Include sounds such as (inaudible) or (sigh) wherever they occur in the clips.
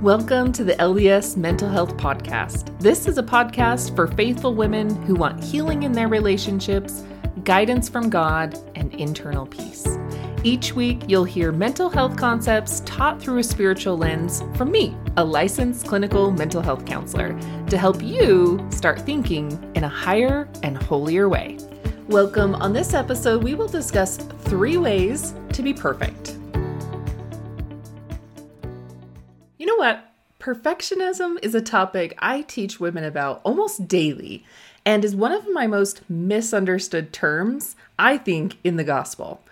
Welcome to the LDS Mental Health Podcast. This is a podcast for faithful women who want healing in their relationships, guidance from God, and internal peace. Each week, you'll hear mental health concepts taught through a spiritual lens from me, a licensed clinical mental health counselor, to help you start thinking in a higher and holier way. Welcome. On this episode, we will discuss three ways to be perfect. Perfectionism is a topic I teach women about almost daily and is one of my most misunderstood terms, I think, in the gospel.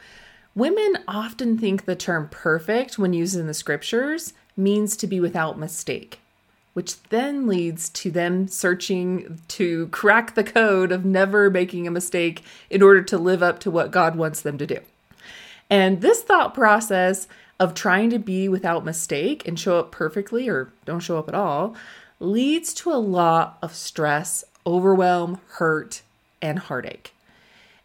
Women often think the term perfect, when used in the scriptures, means to be without mistake, which then leads to them searching to crack the code of never making a mistake in order to live up to what God wants them to do. And this thought process of trying to be without mistake and show up perfectly or don't show up at all leads to a lot of stress, overwhelm, hurt, and heartache.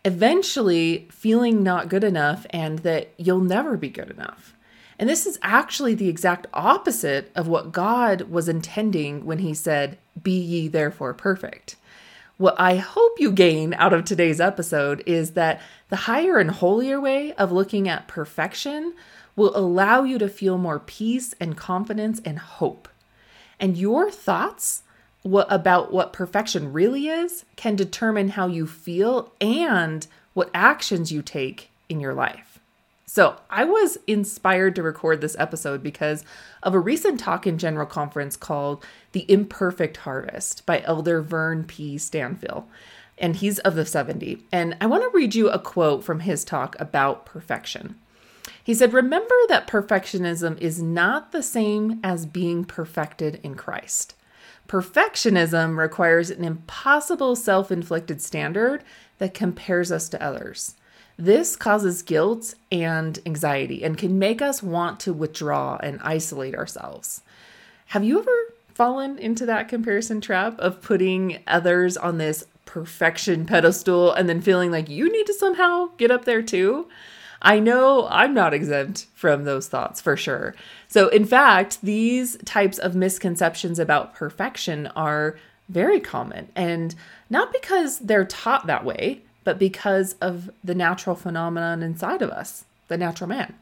Eventually, feeling not good enough and that you'll never be good enough. And this is actually the exact opposite of what God was intending when He said, Be ye therefore perfect. What I hope you gain out of today's episode is that the higher and holier way of looking at perfection will allow you to feel more peace and confidence and hope. And your thoughts what, about what perfection really is can determine how you feel and what actions you take in your life. So, I was inspired to record this episode because of a recent talk in General Conference called The Imperfect Harvest by Elder Vern P. Stanfill. And he's of the 70. And I want to read you a quote from his talk about perfection. He said, Remember that perfectionism is not the same as being perfected in Christ. Perfectionism requires an impossible self inflicted standard that compares us to others. This causes guilt and anxiety and can make us want to withdraw and isolate ourselves. Have you ever fallen into that comparison trap of putting others on this perfection pedestal and then feeling like you need to somehow get up there too? I know I'm not exempt from those thoughts for sure. So, in fact, these types of misconceptions about perfection are very common and not because they're taught that way, but because of the natural phenomenon inside of us, the natural man.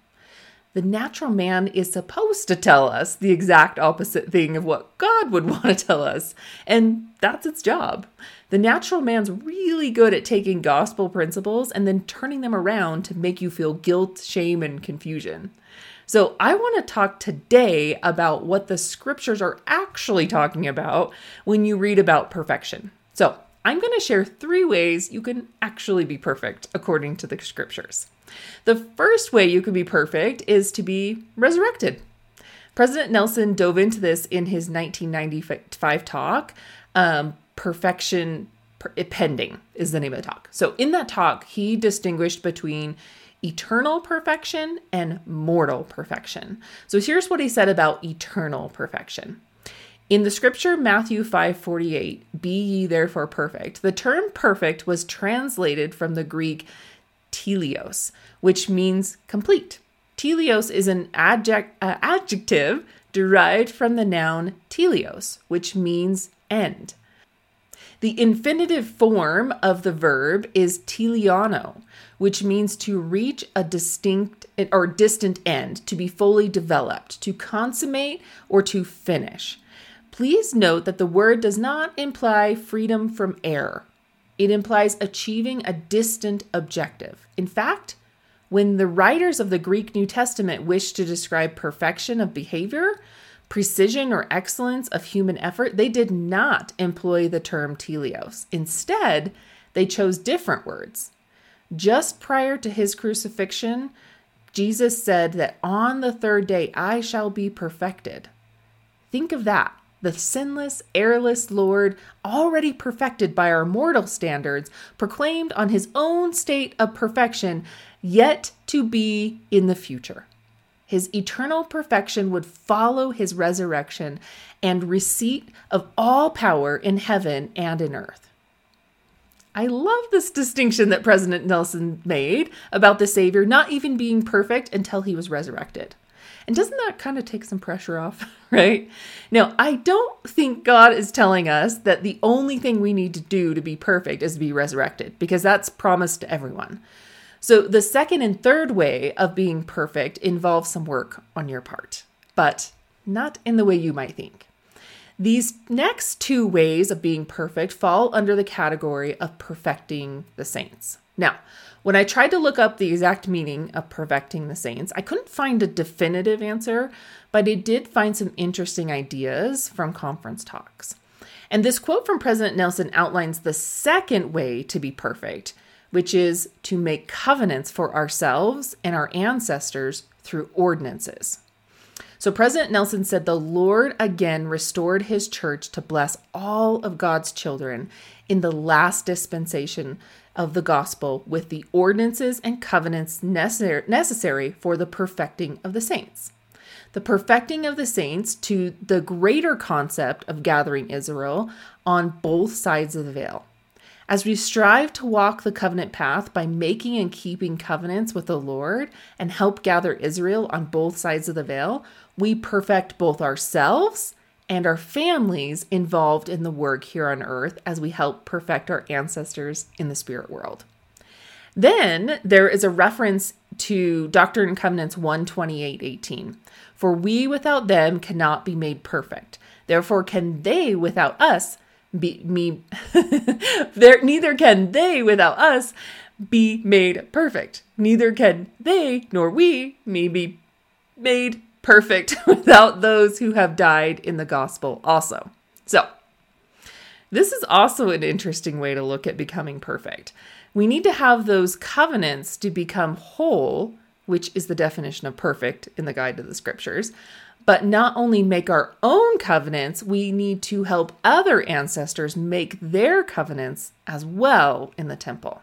The natural man is supposed to tell us the exact opposite thing of what God would (laughs) want to tell us, and that's its job. The natural man's really good at taking gospel principles and then turning them around to make you feel guilt, shame, and confusion. So, I want to talk today about what the scriptures are actually talking about when you read about perfection. So, I'm going to share three ways you can actually be perfect according to the scriptures. The first way you can be perfect is to be resurrected. President Nelson dove into this in his 1995 talk, um, perfection pending is the name of the talk. So in that talk, he distinguished between eternal perfection and mortal perfection. So here's what he said about eternal perfection. In the scripture Matthew 5:48, "Be ye therefore perfect." The term perfect was translated from the Greek teleios, which means complete. Teleios is an adject, uh, adjective derived from the noun telios, which means end. The infinitive form of the verb is teleiono, which means to reach a distinct or distant end, to be fully developed, to consummate, or to finish. Please note that the word does not imply freedom from error. It implies achieving a distant objective. In fact, when the writers of the Greek New Testament wished to describe perfection of behavior, precision or excellence of human effort, they did not employ the term teleios. Instead, they chose different words. Just prior to his crucifixion, Jesus said that on the third day I shall be perfected. Think of that. The sinless, errorless Lord, already perfected by our mortal standards, proclaimed on his own state of perfection, yet to be in the future. His eternal perfection would follow his resurrection and receipt of all power in heaven and in earth. I love this distinction that President Nelson made about the Savior not even being perfect until he was resurrected. And doesn't that kind of take some pressure off, (laughs) right? Now, I don't think God is telling us that the only thing we need to do to be perfect is to be resurrected, because that's promised to everyone. So, the second and third way of being perfect involves some work on your part, but not in the way you might think. These next two ways of being perfect fall under the category of perfecting the saints. Now, when I tried to look up the exact meaning of perfecting the saints, I couldn't find a definitive answer, but I did find some interesting ideas from conference talks. And this quote from President Nelson outlines the second way to be perfect, which is to make covenants for ourselves and our ancestors through ordinances. So President Nelson said, The Lord again restored his church to bless all of God's children in the last dispensation of the gospel with the ordinances and covenants necessary for the perfecting of the saints. The perfecting of the saints to the greater concept of gathering Israel on both sides of the veil. As we strive to walk the covenant path by making and keeping covenants with the Lord and help gather Israel on both sides of the veil, we perfect both ourselves and our families involved in the work here on earth as we help perfect our ancestors in the spirit world. Then there is a reference to Doctrine and Covenants 128 18. For we without them cannot be made perfect. Therefore, can they without us be me (laughs) there neither can they without us be made perfect. Neither can they nor we may be made perfect (laughs) without those who have died in the gospel also. So, this is also an interesting way to look at becoming perfect. We need to have those covenants to become whole, which is the definition of perfect in the guide to the scriptures. But not only make our own covenants, we need to help other ancestors make their covenants as well in the temple.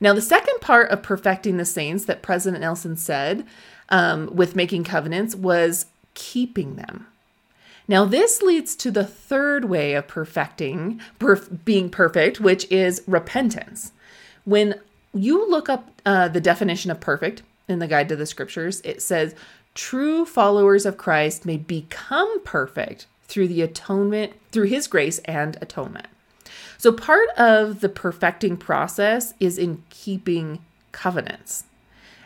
Now, the second part of perfecting the saints that President Nelson said um, with making covenants was keeping them. Now, this leads to the third way of perfecting, perf- being perfect, which is repentance. When you look up uh, the definition of perfect in the Guide to the Scriptures, it says true followers of Christ may become perfect through the atonement, through his grace and atonement. So, part of the perfecting process is in keeping covenants.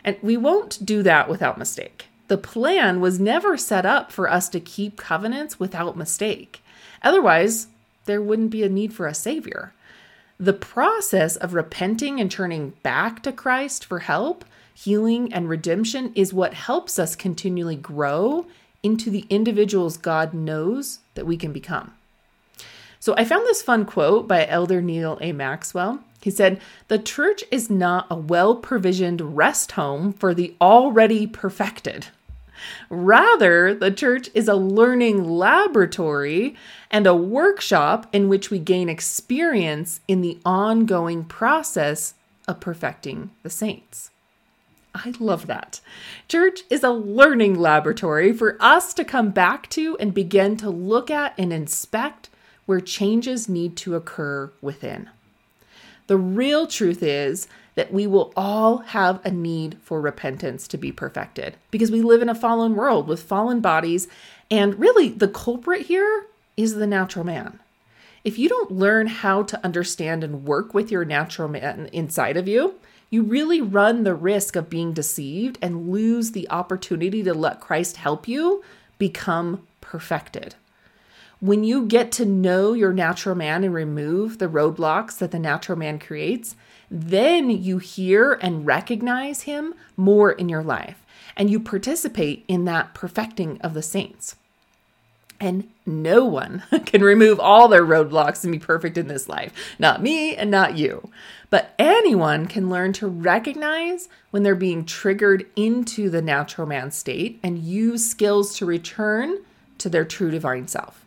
And we won't do that without mistake. The plan was never set up for us to keep covenants without mistake. Otherwise, there wouldn't be a need for a savior. The process of repenting and turning back to Christ for help, healing, and redemption is what helps us continually grow into the individuals God knows that we can become. So I found this fun quote by Elder Neal A. Maxwell. He said, The church is not a well provisioned rest home for the already perfected. Rather, the church is a learning laboratory and a workshop in which we gain experience in the ongoing process of perfecting the saints. I love that. Church is a learning laboratory for us to come back to and begin to look at and inspect where changes need to occur within. The real truth is that we will all have a need for repentance to be perfected because we live in a fallen world with fallen bodies. And really, the culprit here is the natural man. If you don't learn how to understand and work with your natural man inside of you, you really run the risk of being deceived and lose the opportunity to let Christ help you become perfected. When you get to know your natural man and remove the roadblocks that the natural man creates, then you hear and recognize him more in your life and you participate in that perfecting of the saints. And no one (laughs) can remove all their roadblocks and be perfect in this life. Not me and not you. But anyone can learn to recognize when they're being triggered into the natural man state and use skills to return to their true divine self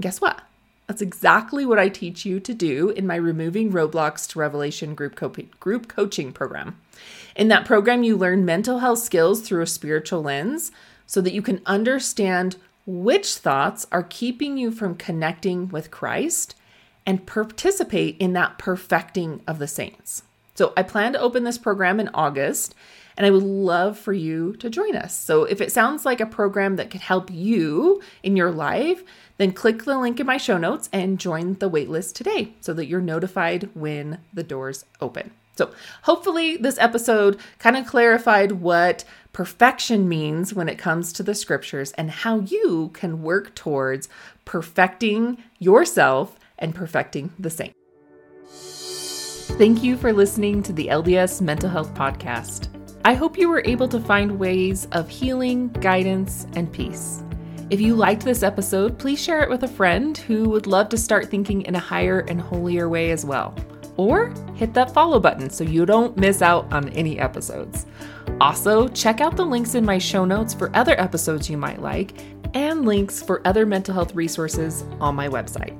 guess what? That's exactly what I teach you to do in my Removing Roadblocks to Revelation group, co- group coaching program. In that program, you learn mental health skills through a spiritual lens so that you can understand which thoughts are keeping you from connecting with Christ and participate in that perfecting of the saints. So, I plan to open this program in August and I would love for you to join us. So if it sounds like a program that could help you in your life, then click the link in my show notes and join the waitlist today so that you're notified when the doors open. So, hopefully, this episode kind of clarified what perfection means when it comes to the scriptures and how you can work towards perfecting yourself and perfecting the saint. Thank you for listening to the LDS Mental Health Podcast. I hope you were able to find ways of healing, guidance, and peace. If you liked this episode, please share it with a friend who would love to start thinking in a higher and holier way as well. Or hit that follow button so you don't miss out on any episodes. Also, check out the links in my show notes for other episodes you might like and links for other mental health resources on my website.